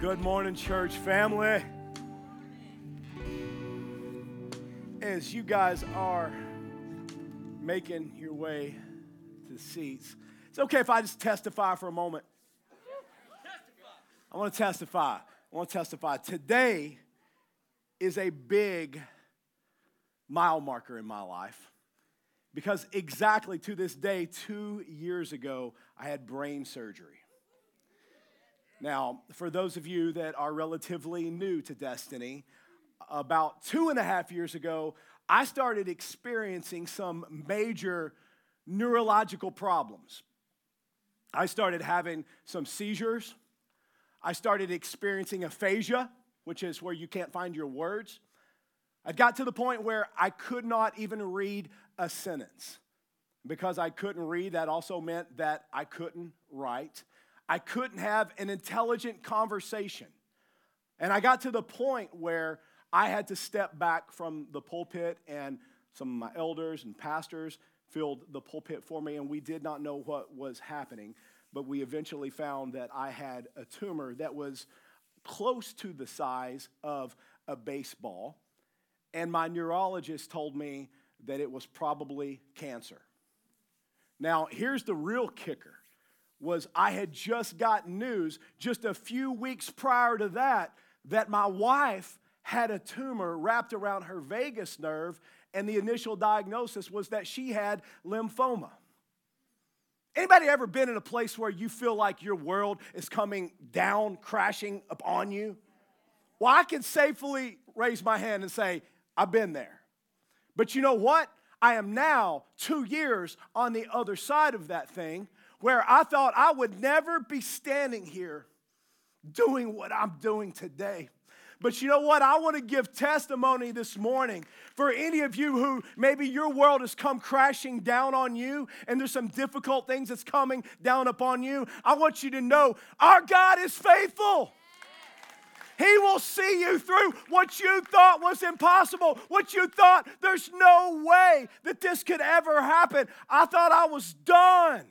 Good morning, church family. As you guys are making your way to seats, it's okay if I just testify for a moment. I want to testify. I want to testify. Today is a big mile marker in my life because exactly to this day, two years ago, I had brain surgery. Now, for those of you that are relatively new to Destiny, about two and a half years ago, I started experiencing some major neurological problems. I started having some seizures. I started experiencing aphasia, which is where you can't find your words. I got to the point where I could not even read a sentence. Because I couldn't read, that also meant that I couldn't write. I couldn't have an intelligent conversation. And I got to the point where I had to step back from the pulpit, and some of my elders and pastors filled the pulpit for me, and we did not know what was happening. But we eventually found that I had a tumor that was close to the size of a baseball. And my neurologist told me that it was probably cancer. Now, here's the real kicker was I had just gotten news just a few weeks prior to that that my wife had a tumor wrapped around her vagus nerve and the initial diagnosis was that she had lymphoma. Anybody ever been in a place where you feel like your world is coming down, crashing upon you? Well, I can safely raise my hand and say, I've been there. But you know what? I am now two years on the other side of that thing where I thought I would never be standing here doing what I'm doing today. But you know what? I want to give testimony this morning for any of you who maybe your world has come crashing down on you and there's some difficult things that's coming down upon you. I want you to know our God is faithful. He will see you through what you thought was impossible, what you thought there's no way that this could ever happen. I thought I was done.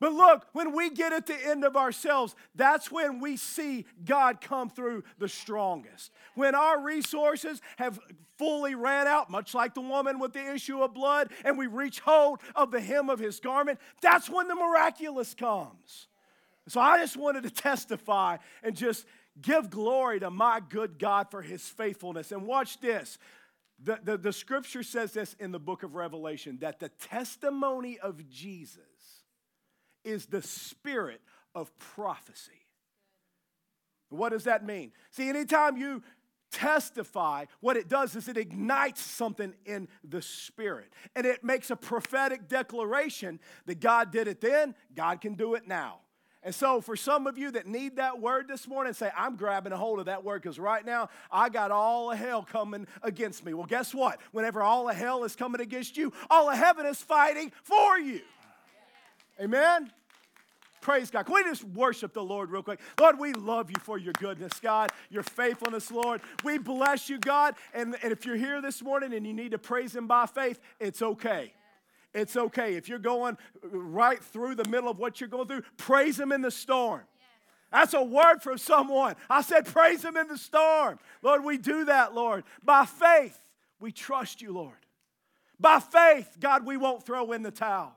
But look, when we get at the end of ourselves, that's when we see God come through the strongest. When our resources have fully ran out, much like the woman with the issue of blood, and we reach hold of the hem of his garment, that's when the miraculous comes. So I just wanted to testify and just give glory to my good God for his faithfulness. And watch this. The, the, the scripture says this in the book of Revelation that the testimony of Jesus is the spirit of prophecy. What does that mean? See, anytime you testify, what it does is it ignites something in the spirit. And it makes a prophetic declaration that God did it then, God can do it now. And so, for some of you that need that word this morning, say, I'm grabbing a hold of that word because right now I got all of hell coming against me. Well, guess what? Whenever all of hell is coming against you, all of heaven is fighting for you. Amen? Praise God. Can we just worship the Lord real quick? Lord, we love you for your goodness, God, your faithfulness, Lord. We bless you, God. And, and if you're here this morning and you need to praise Him by faith, it's okay. It's okay. If you're going right through the middle of what you're going through, praise Him in the storm. That's a word from someone. I said, praise Him in the storm. Lord, we do that, Lord. By faith, we trust you, Lord. By faith, God, we won't throw in the towel.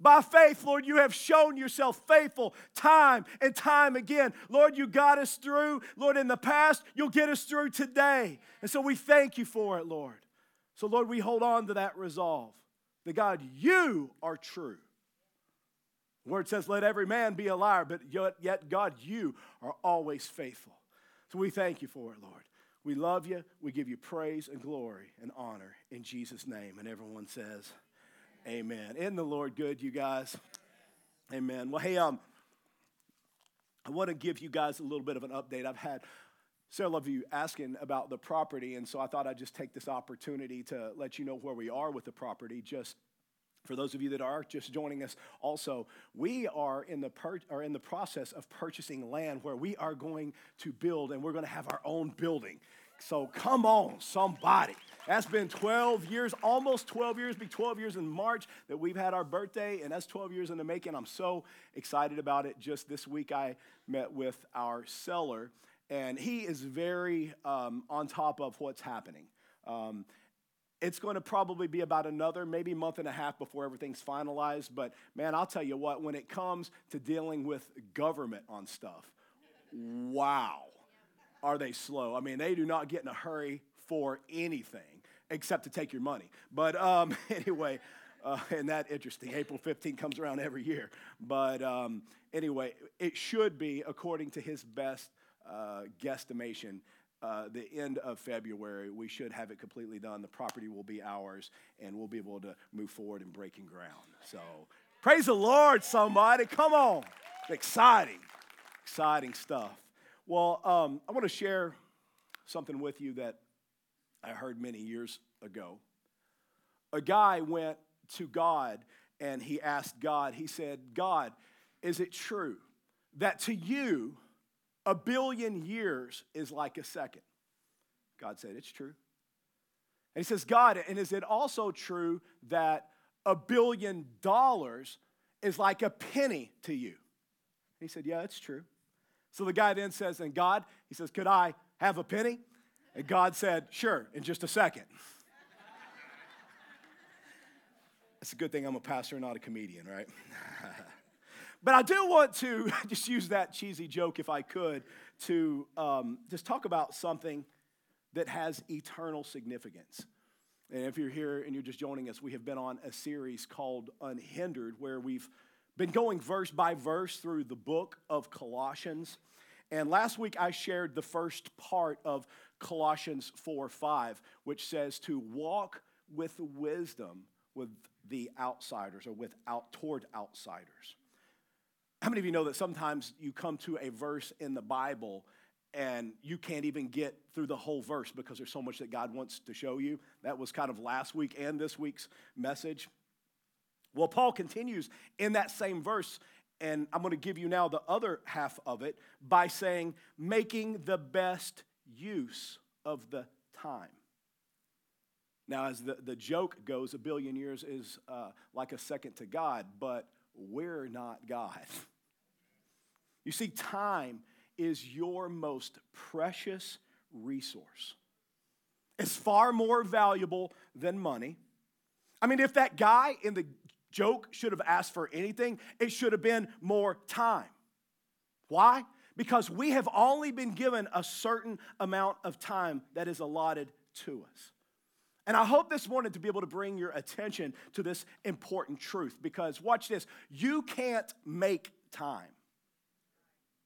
By faith, Lord, you have shown yourself faithful time and time again. Lord, you got us through. Lord, in the past, you'll get us through today. And so we thank you for it, Lord. So, Lord, we hold on to that resolve that God, you are true. The word says, let every man be a liar, but yet, God, you are always faithful. So we thank you for it, Lord. We love you. We give you praise and glory and honor in Jesus' name. And everyone says, Amen. Isn't the Lord good, you guys? Amen. Well, hey, um, I want to give you guys a little bit of an update. I've had several of you asking about the property, and so I thought I'd just take this opportunity to let you know where we are with the property. Just for those of you that are just joining us, also, we are in the per- are in the process of purchasing land where we are going to build, and we're going to have our own building. So come on, somebody. That's been 12 years, almost 12 years, be 12 years in March that we've had our birthday, and that's 12 years in the making. I'm so excited about it. Just this week, I met with our seller, and he is very um, on top of what's happening. Um, it's going to probably be about another maybe month and a half before everything's finalized. But man, I'll tell you what, when it comes to dealing with government on stuff, wow, are they slow? I mean, they do not get in a hurry for anything except to take your money. But um, anyway, uh, and that interesting. April 15 comes around every year. But um, anyway, it should be, according to his best uh, guesstimation, uh, the end of February, we should have it completely done. The property will be ours, and we'll be able to move forward in breaking ground. So, praise the Lord, somebody. Come on. Exciting, exciting stuff. Well, um, I want to share something with you that I heard many years ago. A guy went to God and he asked God, he said, God, is it true that to you a billion years is like a second? God said, It's true. And he says, God, and is it also true that a billion dollars is like a penny to you? He said, Yeah, it's true. So the guy then says, And God, he says, Could I have a penny? And God said, Sure, in just a second. It's a good thing I'm a pastor, not a comedian, right? but I do want to just use that cheesy joke, if I could, to um, just talk about something that has eternal significance. And if you're here and you're just joining us, we have been on a series called Unhindered, where we've been going verse by verse through the book of Colossians. And last week I shared the first part of Colossians 4 5, which says to walk with wisdom with the outsiders or with out toward outsiders. How many of you know that sometimes you come to a verse in the Bible and you can't even get through the whole verse because there's so much that God wants to show you? That was kind of last week and this week's message. Well, Paul continues in that same verse, and I'm going to give you now the other half of it by saying, making the best use of the time. Now, as the, the joke goes, a billion years is uh, like a second to God, but we're not God. You see, time is your most precious resource. It's far more valuable than money. I mean, if that guy in the joke should have asked for anything, it should have been more time. Why? because we have only been given a certain amount of time that is allotted to us. And I hope this morning to be able to bring your attention to this important truth because watch this you can't make time,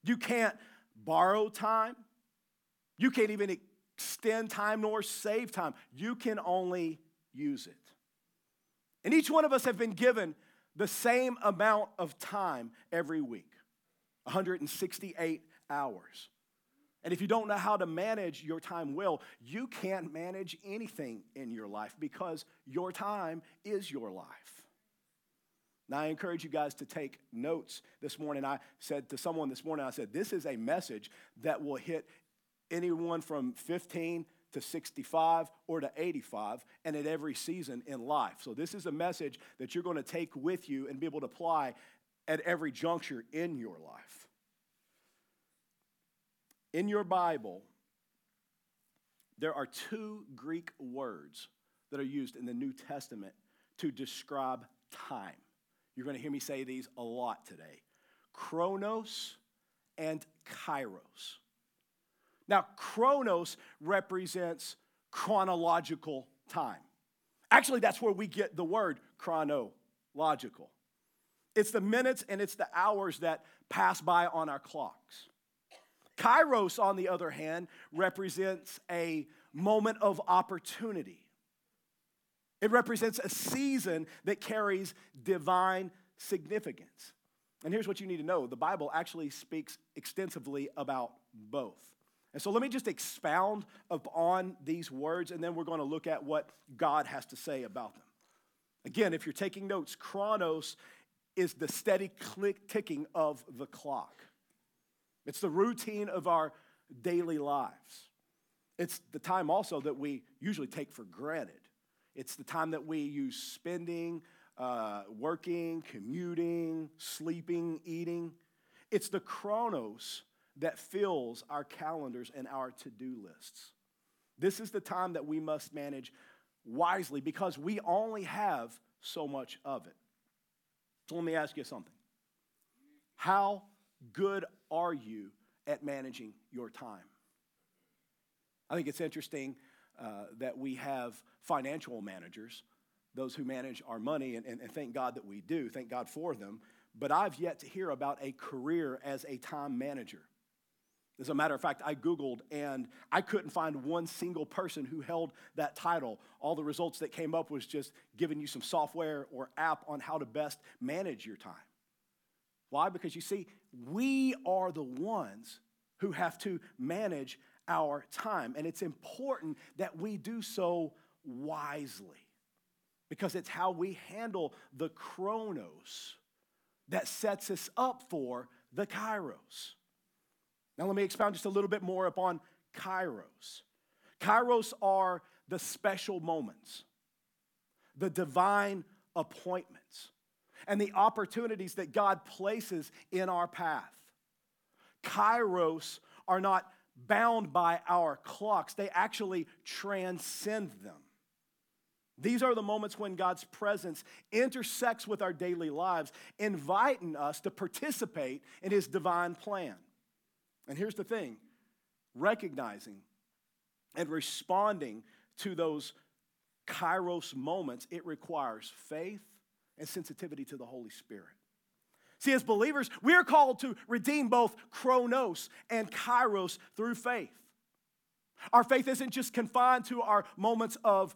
you can't borrow time, you can't even extend time nor save time. You can only use it. And each one of us have been given the same amount of time every week. 168 hours. And if you don't know how to manage your time well, you can't manage anything in your life because your time is your life. Now, I encourage you guys to take notes this morning. I said to someone this morning, I said, this is a message that will hit anyone from 15 to 65 or to 85 and at every season in life. So, this is a message that you're going to take with you and be able to apply at every juncture in your life. In your Bible, there are two Greek words that are used in the New Testament to describe time. You're going to hear me say these a lot today chronos and kairos. Now, chronos represents chronological time. Actually, that's where we get the word chronological. It's the minutes and it's the hours that pass by on our clocks. Kairos, on the other hand, represents a moment of opportunity. It represents a season that carries divine significance. And here's what you need to know the Bible actually speaks extensively about both. And so let me just expound upon these words, and then we're going to look at what God has to say about them. Again, if you're taking notes, chronos is the steady click ticking of the clock. It's the routine of our daily lives. It's the time also that we usually take for granted. It's the time that we use spending, uh, working, commuting, sleeping, eating. It's the chronos that fills our calendars and our to do lists. This is the time that we must manage wisely because we only have so much of it. So let me ask you something. How good are you at managing your time? I think it's interesting uh, that we have financial managers, those who manage our money, and, and, and thank God that we do, thank God for them. But I've yet to hear about a career as a time manager. As a matter of fact, I Googled and I couldn't find one single person who held that title. All the results that came up was just giving you some software or app on how to best manage your time. Why? Because you see, we are the ones who have to manage our time. And it's important that we do so wisely because it's how we handle the chronos that sets us up for the kairos. Now, let me expound just a little bit more upon kairos. Kairos are the special moments, the divine appointments, and the opportunities that God places in our path. Kairos are not bound by our clocks, they actually transcend them. These are the moments when God's presence intersects with our daily lives, inviting us to participate in His divine plan. And here's the thing recognizing and responding to those kairos moments, it requires faith and sensitivity to the Holy Spirit. See, as believers, we are called to redeem both chronos and kairos through faith. Our faith isn't just confined to our moments of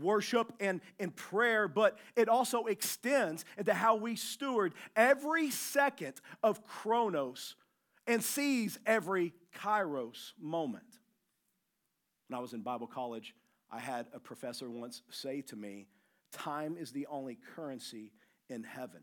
worship and, and prayer, but it also extends into how we steward every second of chronos and seize every kairos moment. When I was in Bible college, I had a professor once say to me, Time is the only currency in heaven.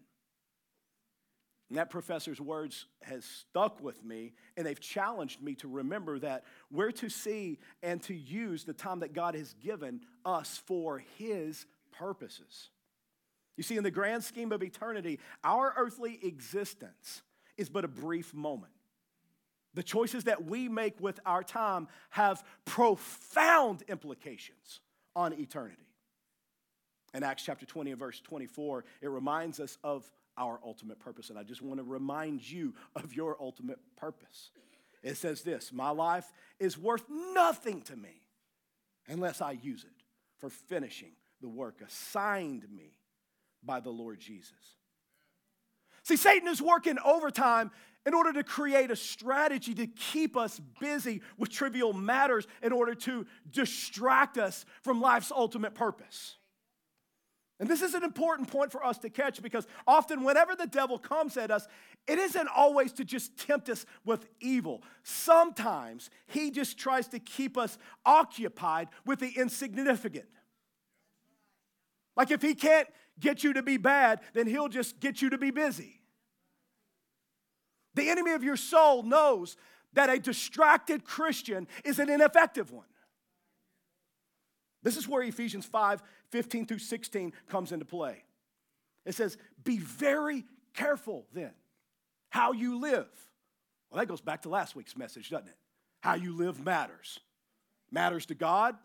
And that professor's words has stuck with me, and they've challenged me to remember that we're to see and to use the time that God has given us for His purposes. You see, in the grand scheme of eternity, our earthly existence is but a brief moment. The choices that we make with our time have profound implications on eternity. In Acts chapter 20 and verse 24, it reminds us of our ultimate purpose. And I just want to remind you of your ultimate purpose. It says this My life is worth nothing to me unless I use it for finishing the work assigned me by the Lord Jesus. See, Satan is working overtime in order to create a strategy to keep us busy with trivial matters in order to distract us from life's ultimate purpose. And this is an important point for us to catch because often, whenever the devil comes at us, it isn't always to just tempt us with evil. Sometimes he just tries to keep us occupied with the insignificant. Like if he can't get you to be bad, then he'll just get you to be busy. The enemy of your soul knows that a distracted Christian is an ineffective one. This is where Ephesians 5 15 through 16 comes into play. It says, Be very careful then how you live. Well, that goes back to last week's message, doesn't it? How you live matters. Matters to God,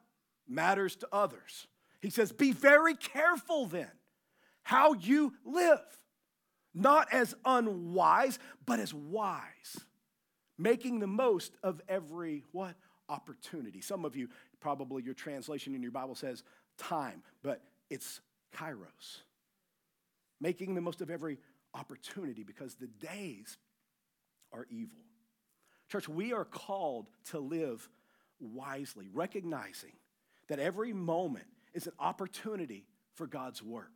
matters to others. He says, Be very careful then how you live, not as unwise, but as wise, making the most of every what? Opportunity. Some of you, probably your translation in your Bible says time, but it's kairos. Making the most of every opportunity because the days are evil. Church, we are called to live wisely, recognizing that every moment is an opportunity for God's work.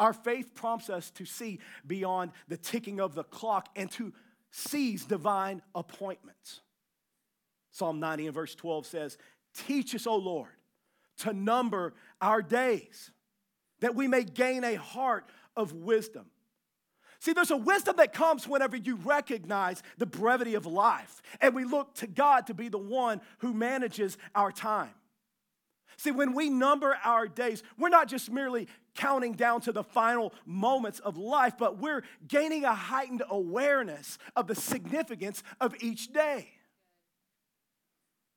Our faith prompts us to see beyond the ticking of the clock and to seize divine appointments. Psalm 90 and verse 12 says, Teach us, O Lord, to number our days, that we may gain a heart of wisdom. See, there's a wisdom that comes whenever you recognize the brevity of life and we look to God to be the one who manages our time. See, when we number our days, we're not just merely counting down to the final moments of life, but we're gaining a heightened awareness of the significance of each day.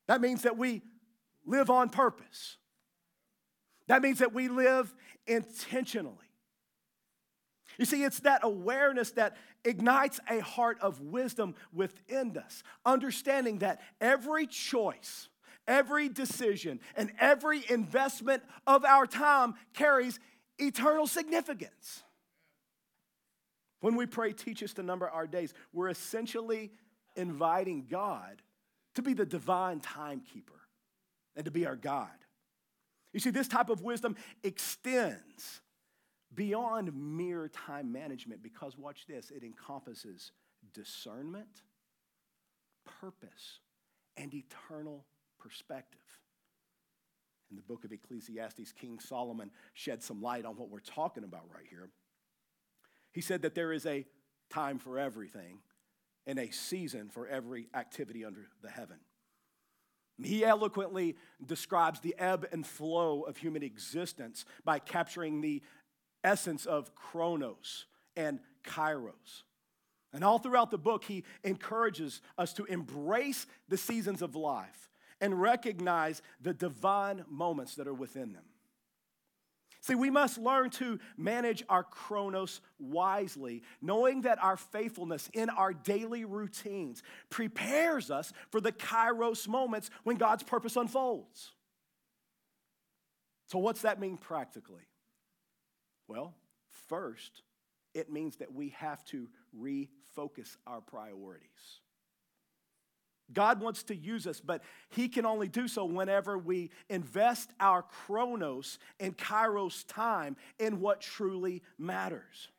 That means that we live on purpose. That means that we live intentionally. You see, it's that awareness that ignites a heart of wisdom within us, understanding that every choice, every decision, and every investment of our time carries eternal significance. When we pray, teach us to number our days, we're essentially inviting God to be the divine timekeeper and to be our God. You see, this type of wisdom extends beyond mere time management because, watch this, it encompasses discernment, purpose, and eternal perspective. In the book of Ecclesiastes, King Solomon shed some light on what we're talking about right here. He said that there is a time for everything and a season for every activity under the heaven. He eloquently describes the ebb and flow of human existence by capturing the essence of chronos and kairos. And all throughout the book, he encourages us to embrace the seasons of life and recognize the divine moments that are within them. See, we must learn to manage our chronos wisely, knowing that our faithfulness in our daily routines prepares us for the kairos moments when God's purpose unfolds. So, what's that mean practically? Well, first, it means that we have to refocus our priorities. God wants to use us, but He can only do so whenever we invest our chronos and kairos time in what truly matters.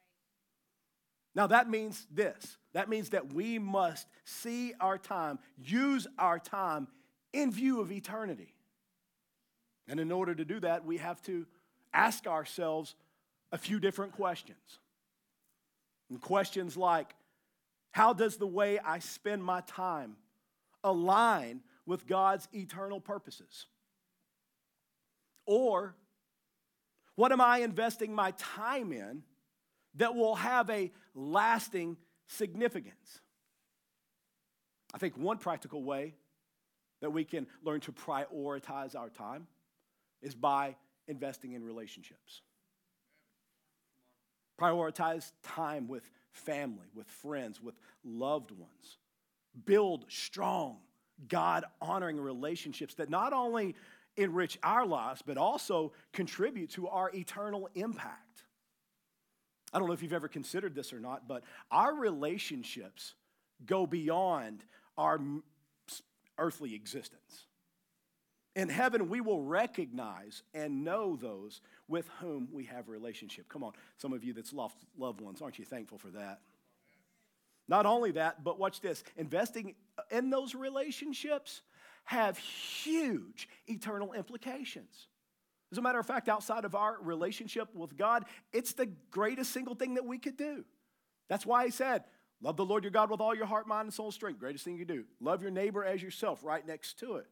Now, that means this that means that we must see our time, use our time in view of eternity. And in order to do that, we have to ask ourselves a few different questions. And questions like, how does the way I spend my time align with God's eternal purposes? Or what am I investing my time in that will have a lasting significance? I think one practical way that we can learn to prioritize our time is by investing in relationships. Prioritize time with family, with friends, with loved ones build strong, God honoring relationships that not only enrich our lives, but also contribute to our eternal impact. I don't know if you've ever considered this or not, but our relationships go beyond our earthly existence. In heaven, we will recognize and know those with whom we have relationship. Come on, some of you that's loved loved ones, aren't you thankful for that? Not only that, but watch this investing in those relationships have huge eternal implications. As a matter of fact, outside of our relationship with God, it's the greatest single thing that we could do. That's why he said, Love the Lord your God with all your heart, mind, and soul, and strength. Greatest thing you do. Love your neighbor as yourself, right next to it.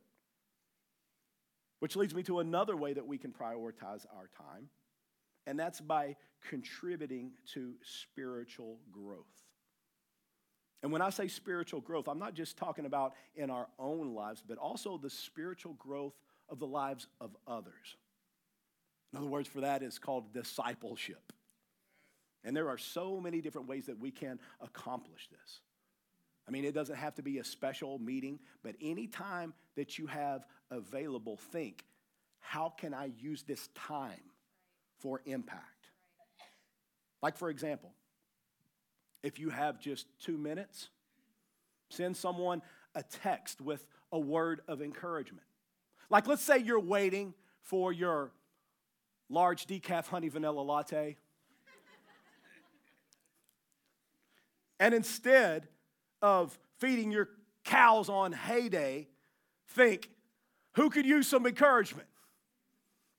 Which leads me to another way that we can prioritize our time, and that's by contributing to spiritual growth. And when I say spiritual growth, I'm not just talking about in our own lives, but also the spiritual growth of the lives of others. In other words, for that is called discipleship. And there are so many different ways that we can accomplish this. I mean, it doesn't have to be a special meeting, but anytime that you have available, think how can I use this time for impact? Like, for example, if you have just two minutes, send someone a text with a word of encouragement. Like, let's say you're waiting for your large decaf honey vanilla latte. and instead of feeding your cows on hay day, think, who could use some encouragement?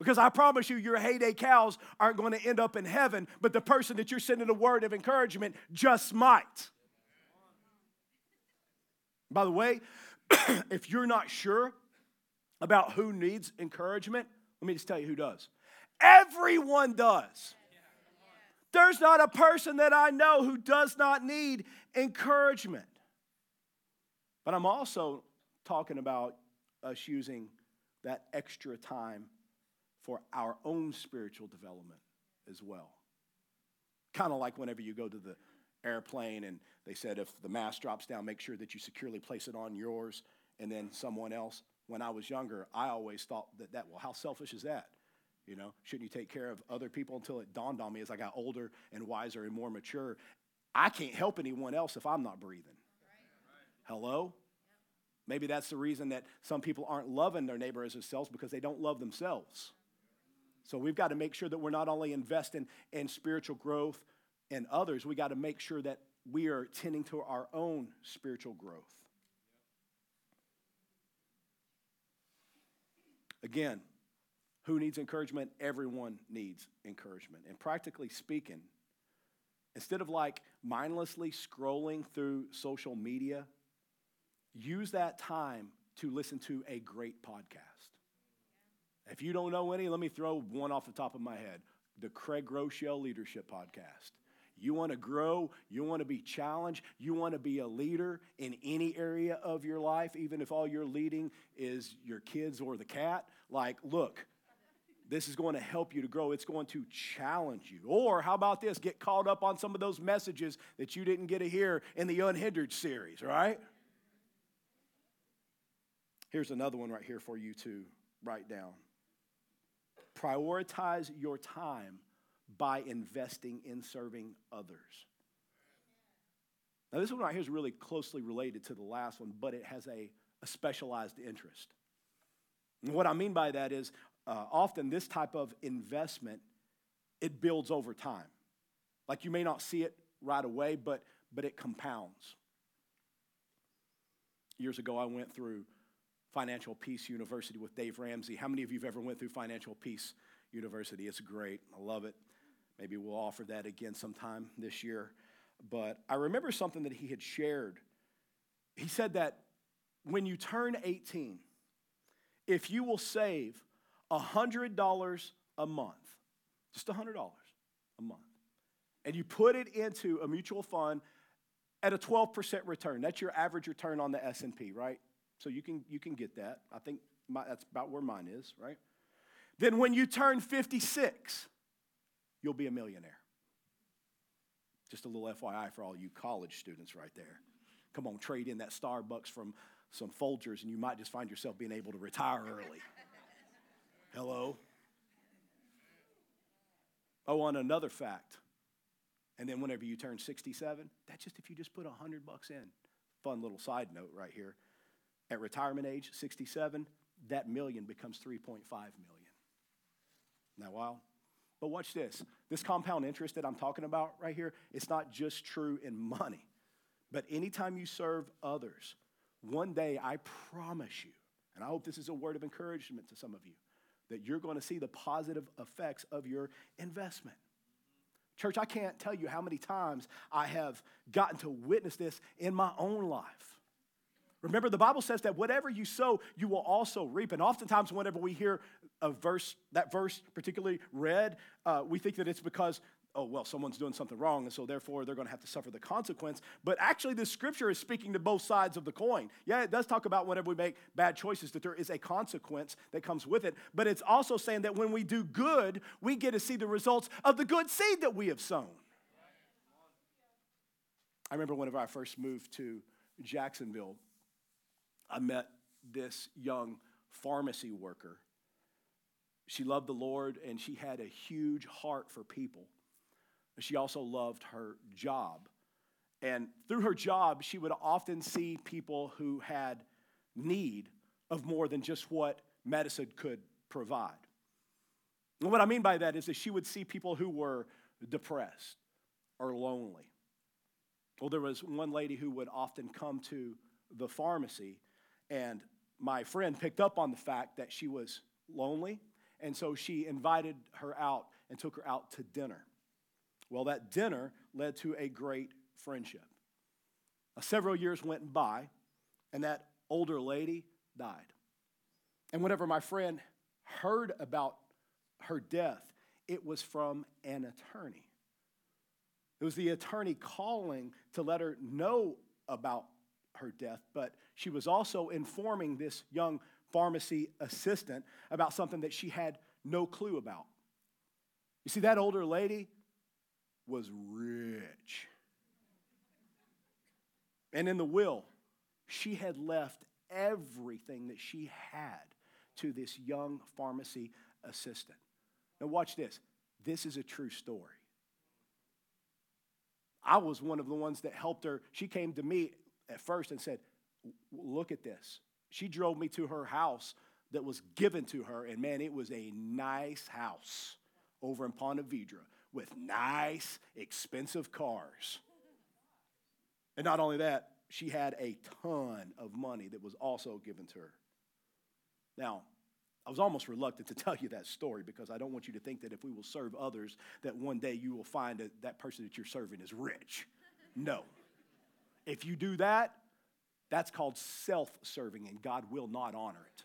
Because I promise you, your Hay Day cows aren't going to end up in heaven, but the person that you're sending a word of encouragement just might. By the way, if you're not sure about who needs encouragement, let me just tell you who does. Everyone does. There's not a person that I know who does not need encouragement. But I'm also talking about us using that extra time for our own spiritual development as well. Kind of like whenever you go to the airplane and they said if the mask drops down, make sure that you securely place it on yours and then someone else. When I was younger, I always thought that that, well, how selfish is that? You know, shouldn't you take care of other people until it dawned on me as I got older and wiser and more mature? I can't help anyone else if I'm not breathing. Hello? Maybe that's the reason that some people aren't loving their neighbor as themselves because they don't love themselves. So we've got to make sure that we're not only investing in spiritual growth in others, we got to make sure that we are tending to our own spiritual growth. Again, who needs encouragement? Everyone needs encouragement. And practically speaking, instead of like mindlessly scrolling through social media, use that time to listen to a great podcast. If you don't know any, let me throw one off the top of my head the Craig Groeschel Leadership Podcast. You want to grow, you want to be challenged, you want to be a leader in any area of your life, even if all you're leading is your kids or the cat. Like, look, this is going to help you to grow. It's going to challenge you. Or how about this? Get caught up on some of those messages that you didn't get to hear in the Unhindered series, right? Here's another one right here for you to write down. Prioritize your time by investing in serving others. Now, this one right here is really closely related to the last one, but it has a, a specialized interest. And what I mean by that is uh, often this type of investment it builds over time like you may not see it right away but but it compounds years ago i went through financial peace university with dave ramsey. How many of you have ever went through financial peace university? It's great. I love it. Maybe we'll offer that again sometime this year. But i remember something that he had shared. He said that when you turn 18 if you will save $100 a month, just $100 a month, and you put it into a mutual fund at a 12% return. That's your average return on the S&P, right? So you can, you can get that. I think my, that's about where mine is, right? Then when you turn 56, you'll be a millionaire. Just a little FYI for all you college students right there. Come on, trade in that Starbucks from some Folgers, and you might just find yourself being able to retire early. Hello? Oh, on another fact. And then whenever you turn 67, that's just if you just put 100 bucks in. Fun little side note right here. At retirement age, 67, that million becomes 3.5 million. Now, wow. But watch this. This compound interest that I'm talking about right here, it's not just true in money. But anytime you serve others, one day I promise you, and I hope this is a word of encouragement to some of you, that you're going to see the positive effects of your investment. Church, I can't tell you how many times I have gotten to witness this in my own life. Remember, the Bible says that whatever you sow, you will also reap. And oftentimes, whenever we hear a verse, that verse particularly read, uh, we think that it's because oh, well, someone's doing something wrong, and so therefore they're going to have to suffer the consequence. But actually, the scripture is speaking to both sides of the coin. Yeah, it does talk about whenever we make bad choices that there is a consequence that comes with it. But it's also saying that when we do good, we get to see the results of the good seed that we have sown. I remember whenever I first moved to Jacksonville, I met this young pharmacy worker. She loved the Lord and she had a huge heart for people. She also loved her job. And through her job, she would often see people who had need of more than just what medicine could provide. And what I mean by that is that she would see people who were depressed or lonely. Well, there was one lady who would often come to the pharmacy, and my friend picked up on the fact that she was lonely And so she invited her out and took her out to dinner. Well, that dinner led to a great friendship. Uh, several years went by, and that older lady died. And whenever my friend heard about her death, it was from an attorney. It was the attorney calling to let her know about her death, but she was also informing this young pharmacy assistant about something that she had no clue about. You see, that older lady was rich. And in the will, she had left everything that she had to this young pharmacy assistant. Now, watch this. This is a true story. I was one of the ones that helped her. She came to me at first and said, Look at this. She drove me to her house that was given to her, and man, it was a nice house over in Ponte Vedra with nice, expensive cars. And not only that, she had a ton of money that was also given to her. Now, I was almost reluctant to tell you that story because I don't want you to think that if we will serve others, that one day you will find that that person that you're serving is rich. No. If you do that, that's called self serving, and God will not honor it.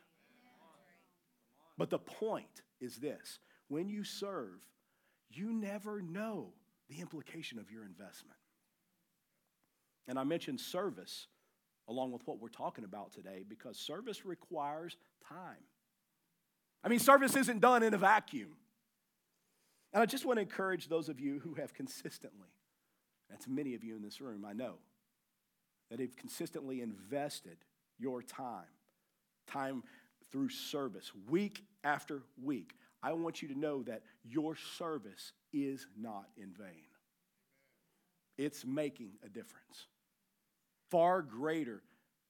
But the point is this when you serve, you never know the implication of your investment. And I mentioned service along with what we're talking about today because service requires time. I mean, service isn't done in a vacuum. And I just want to encourage those of you who have consistently, that's many of you in this room, I know, that have consistently invested your time, time through service, week after week. I want you to know that your service is not in vain. It's making a difference, far greater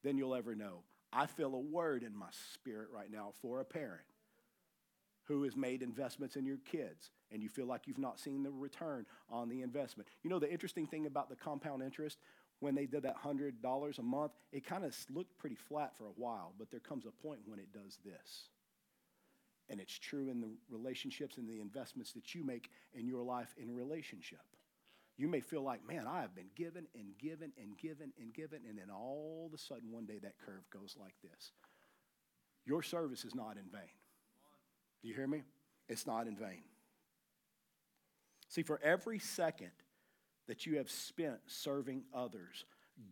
than you'll ever know. I feel a word in my spirit right now for a parent who has made investments in your kids and you feel like you've not seen the return on the investment. You know, the interesting thing about the compound interest, when they did that $100 a month, it kind of looked pretty flat for a while, but there comes a point when it does this. And it's true in the relationships and the investments that you make in your life in relationship. You may feel like, man, I have been given and given and given and given, and then all of a sudden one day that curve goes like this. Your service is not in vain. Do you hear me? It's not in vain. See, for every second that you have spent serving others,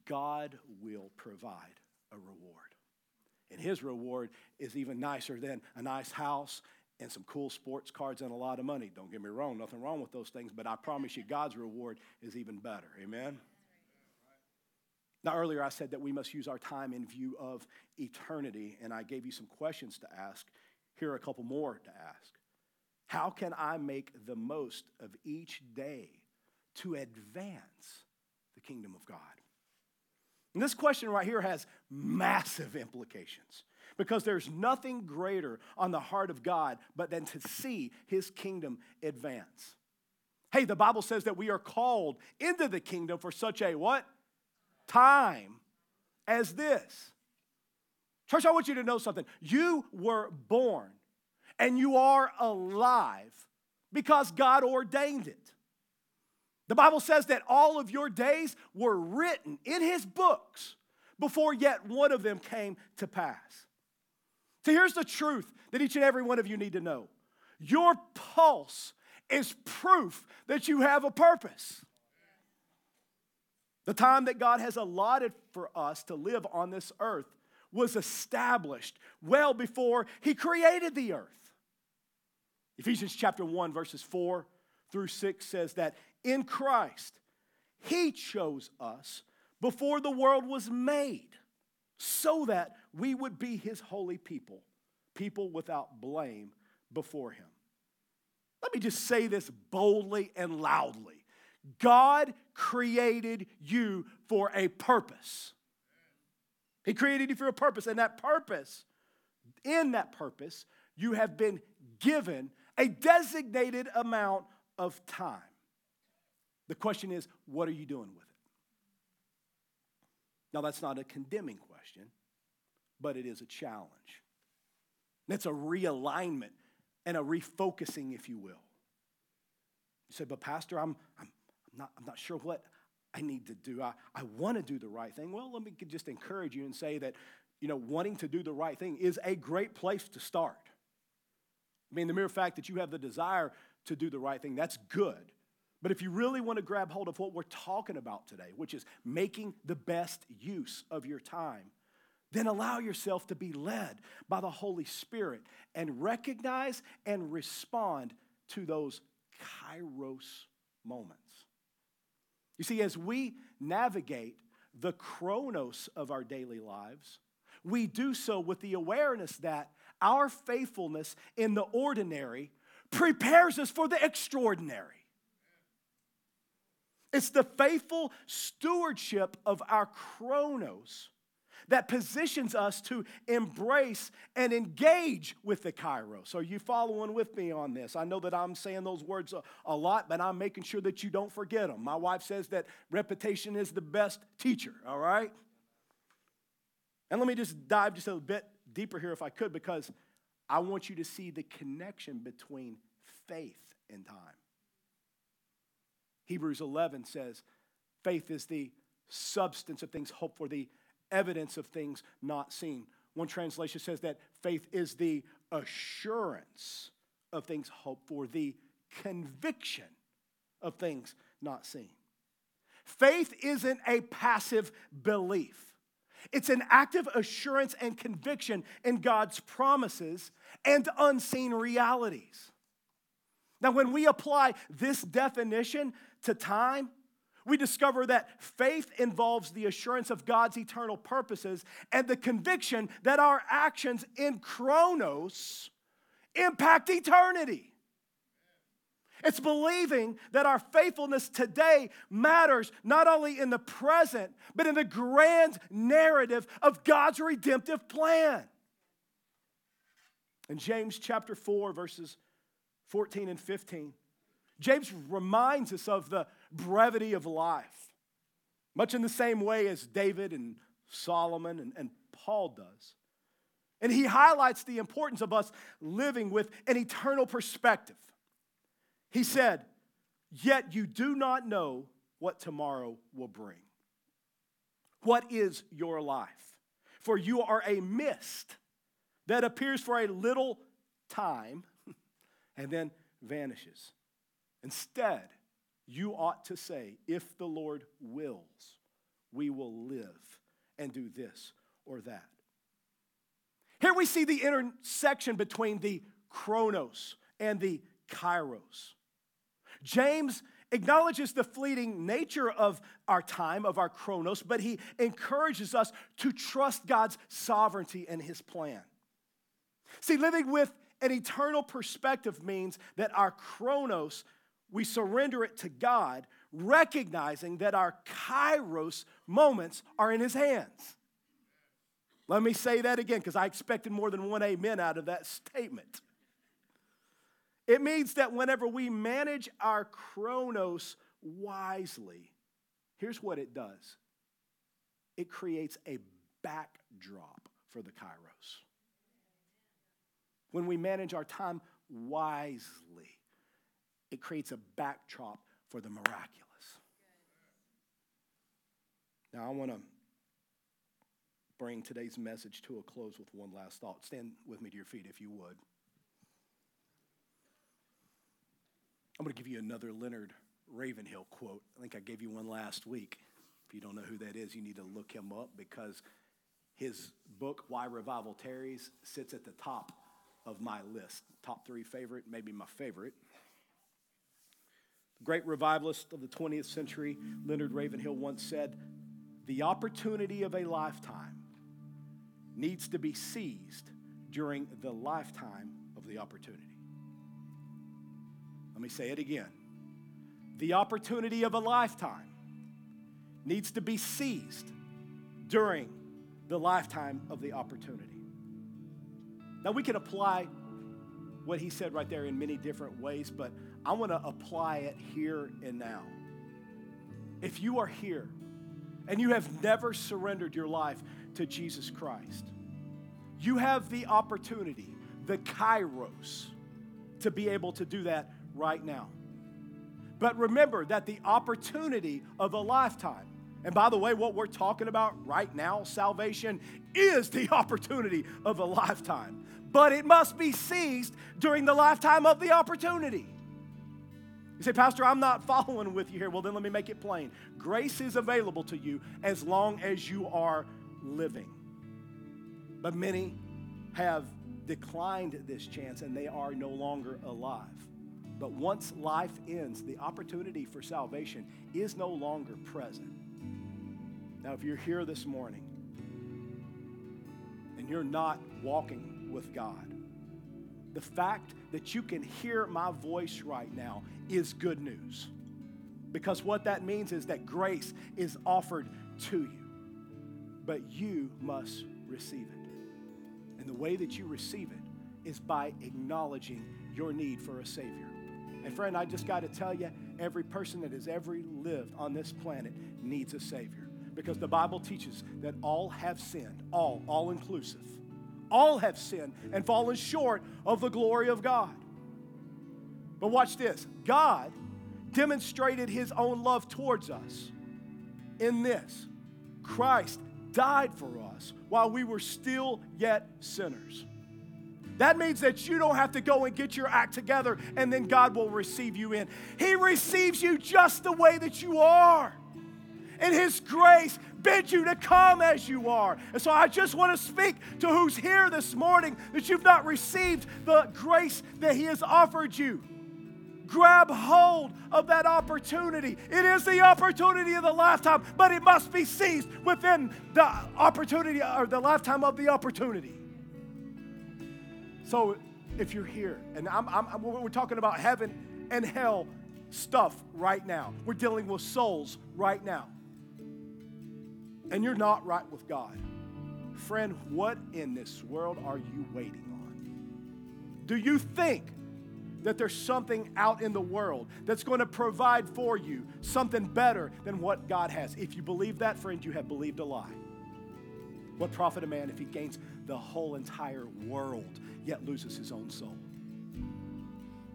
God will provide a reward. And his reward is even nicer than a nice house and some cool sports cards and a lot of money. Don't get me wrong, nothing wrong with those things, but I promise you, God's reward is even better. Amen? Now, earlier I said that we must use our time in view of eternity, and I gave you some questions to ask. Here are a couple more to ask. How can I make the most of each day to advance the kingdom of God? And this question right here has massive implications because there's nothing greater on the heart of God but than to see his kingdom advance. Hey, the Bible says that we are called into the kingdom for such a what? Time as this. Church, I want you to know something. You were born and you are alive because God ordained it. The Bible says that all of your days were written in his books before yet one of them came to pass. So here's the truth that each and every one of you need to know your pulse is proof that you have a purpose. The time that God has allotted for us to live on this earth was established well before He created the earth. Ephesians chapter 1, verses 4 through 6 says that in Christ, He chose us before the world was made so that we would be His holy people, people without blame before Him. Let me just say this boldly and loudly God created you for a purpose. He created you for a purpose, and that purpose, in that purpose, you have been given a designated amount of time. The question is, what are you doing with it? Now, that's not a condemning question, but it is a challenge. It's a realignment and a refocusing, if you will. You say, but Pastor, I'm, I'm, I'm, not, I'm not sure what I need to do. I, I want to do the right thing. Well, let me just encourage you and say that, you know, wanting to do the right thing is a great place to start. I mean, the mere fact that you have the desire to do the right thing, that's good. But if you really want to grab hold of what we're talking about today, which is making the best use of your time, then allow yourself to be led by the Holy Spirit and recognize and respond to those kairos moments. You see, as we navigate the chronos of our daily lives, we do so with the awareness that our faithfulness in the ordinary prepares us for the extraordinary. It's the faithful stewardship of our chronos that positions us to embrace and engage with the kairos. Are you following with me on this? I know that I'm saying those words a, a, lot, but I'm making sure that you don't forget them. My wife says that repetition is the best teacher, all right? And let me just dive just a bit deeper here if I could, because I want you to see the connection between faith and time. Hebrews 11 says, faith is the substance of things hoped for, the evidence of things not seen. One translation says that faith is the assurance of things hoped for, the conviction of things not seen. Faith isn't a passive belief. It's an active assurance and conviction in God's promises and unseen realities. Now, when we apply this definition to time, we discover that faith involves the assurance of God's eternal purposes and the conviction that our actions in chronos impact eternity. It's believing that our faithfulness today matters not only in the present, but in the grand narrative of God's redemptive plan. In James chapter 4, verses 14 and 15, James reminds us of the brevity of life, much in the same way as David and Solomon and, and Paul does. And he highlights the importance of us living with an eternal perspective. He said, Yet you do not know what tomorrow will bring. What is your life? For you are a mist that appears for a little time and then vanishes. Instead, you ought to say, if the Lord wills, we will live and do this or that. Here we see the intersection between the chronos and the kairos. James acknowledges the fleeting nature of our time, of our chronos, but he encourages us to trust God's sovereignty and his plan. See, living with an eternal perspective means that our chronos we surrender it to God, recognizing that our kairos moments are in His hands. Let me say that again because I expected more than one amen out of that statement. It means that whenever we manage our chronos wisely, here's what it does it creates a backdrop for the kairos. When we manage our time wisely, it creates a backdrop for the miraculous. Now, I want to bring today's message to a close with one last thought. Stand with me to your feet if you would. I'm going to give you another Leonard Ravenhill quote. I think I gave you one last week. If you don't know who that is, you need to look him up because his book, Why Revival Tarries, sits at the top of my list. Top three favorite, maybe my favorite great revivalist of the 20th century, Leonard Ravenhill, once said, The opportunity of a lifetime needs to be seized during the lifetime of the opportunity. Let me say it again. The opportunity of a lifetime needs to be seized during the lifetime of the opportunity. Now, we can apply what he said right there in many different ways, but I want to apply it here and now. If you are here and you have never surrendered your life to Jesus Christ, you have the opportunity, the kairos, to be able to do that right now. But remember that the opportunity of a lifetime, and by the way, what we're talking about right now, salvation, is the opportunity of a lifetime. But it must be seized during the lifetime of the opportunity. You say, Pastor, I'm not following with you here. Well, then let me make it plain. Grace is available to you as long as you are living. But many have declined this chance and they are no longer alive. But once life ends, the opportunity for salvation is no longer present. Now, if you're here this morning and you're not walking with God, the fact that you can hear my voice right now is good news. Because what that means is that grace is offered to you, but you must receive it. And the way that you receive it is by acknowledging your need for a Savior. And friend, I just got to tell you, every person that has ever lived on this planet needs a Savior. Because the Bible teaches that all have sinned, all, all inclusive. All have sinned and fallen short of the glory of God. But watch this God demonstrated his own love towards us in this Christ died for us while we were still yet sinners. That means that you don't have to go and get your act together and then God will receive you in. He receives you just the way that you are. And His grace bids you to come as you are. And so I just want to speak to who's here this morning that you've not received the grace that He has offered you. Grab hold of that opportunity. It is the opportunity of the lifetime, but it must be seized within the opportunity or the lifetime of the opportunity. So if you're here, and I'm, I'm, we're talking about heaven and hell stuff right now, we're dealing with souls right now, and you're not right with God, friend, what in this world are you waiting on? Do you think that there's something out in the world that's going to provide for you something better than what God has? If you believe that, friend, you have believed a lie. What profit a man if he gains the whole entire world yet loses his own soul?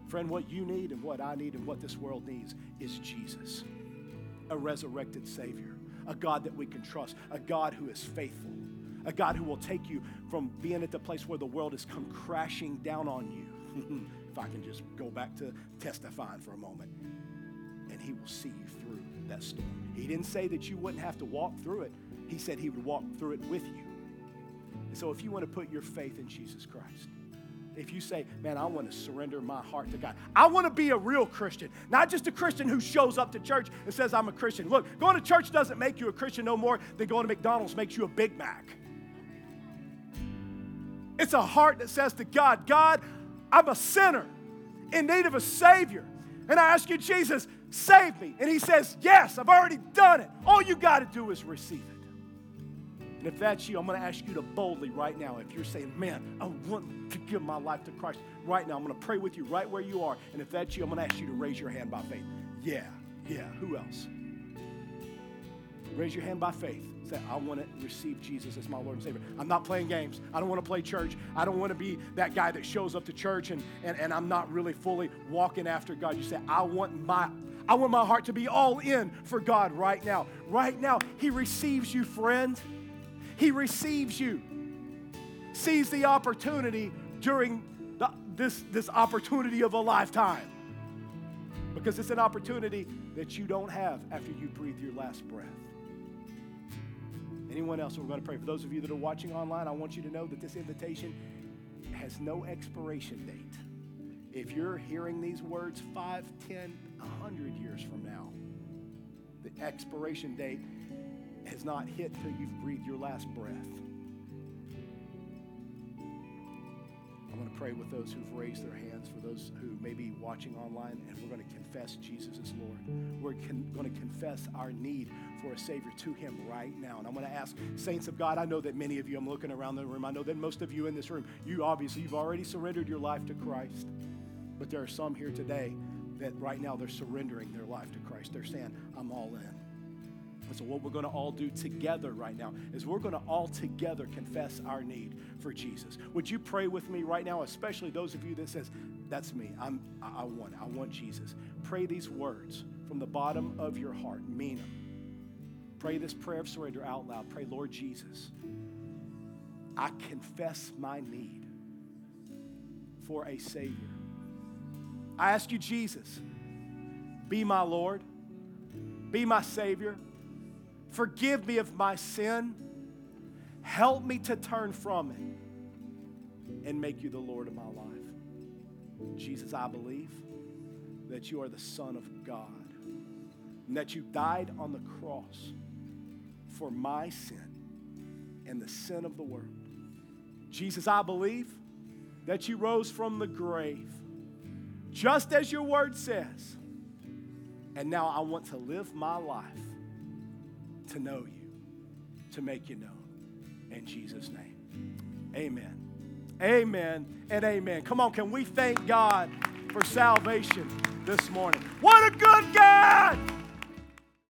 Friend, what you need and what I need and what this world needs is Jesus, a resurrected Savior, a God that we can trust, a God who is faithful, a God who will take you from being at the place where the world has come crashing down on you. if I can just go back to testifying for a moment, and He will see you through that storm. He didn't say that you wouldn't have to walk through it, He said He would walk through it with you. And so if you want to put your faith in Jesus Christ, if you say, man, I want to surrender my heart to God, I want to be a real Christian, not just a Christian who shows up to church and says, I'm a Christian. Look, going to church doesn't make you a Christian no more than going to McDonald's makes you a Big Mac. It's a heart that says to God, God, I'm a sinner in need of a Savior. And I ask you, Jesus, save me. And He says, Yes, I've already done it. All you got to do is receive it. And if that's you, I'm going to ask you to boldly right now, if you're saying, Man, I want to give my life to Christ right now, I'm going to pray with you right where you are. And if that's you, I'm going to ask you to raise your hand by faith. Yeah, yeah. Who else? Raise your hand by faith. Say, I want to receive Jesus as my Lord and Savior. I'm not playing games. I don't want to play church. I don't want to be that guy that shows up to church and, and, and I'm not really fully walking after God. You say, I want my I want my heart to be all in for God right now. Right now, He receives you, friend. He receives you, sees the opportunity during the, this, this opportunity of a lifetime. Because it's an opportunity that you don't have after you breathe your last breath. Anyone else? We're going to pray. For those of you that are watching online, I want you to know that this invitation has no expiration date. If you're hearing these words 5, 10, 100 years from now, the expiration date has not hit till you've breathed your last breath. I'm going to pray with those who've raised their hands, for those who may be watching online, and we're going to confess Jesus as Lord. We're con- going to confess our need for a Savior to Him right now. And I'm going to ask, saints of God, I know that many of you, I'm looking around the room, I know that most of you in this room, you obviously, you've already surrendered your life to Christ. But there are some here today that right now they're surrendering their life to Christ. They're saying, I'm all in. So, what we're going to all do together right now is we're going to all together confess our need for Jesus. Would you pray with me right now, especially those of you that says, "That's me. I'm. I want. I want Jesus." Pray these words from the bottom of your heart. Mean them. Pray this prayer of surrender out loud. Pray, Lord Jesus, I confess my need for a Savior. I ask you, Jesus, be my Lord, be my Savior. Forgive me of my sin. Help me to turn from it and make you the Lord of my life. Jesus, I believe that you are the Son of God and that you died on the cross for my sin and the sin of the world. Jesus, I believe that you rose from the grave, just as your word says. And now I want to live my life to know you, to make you known. In Jesus' name, amen. Amen and amen. Come on, can we thank God for salvation this morning? What a good God!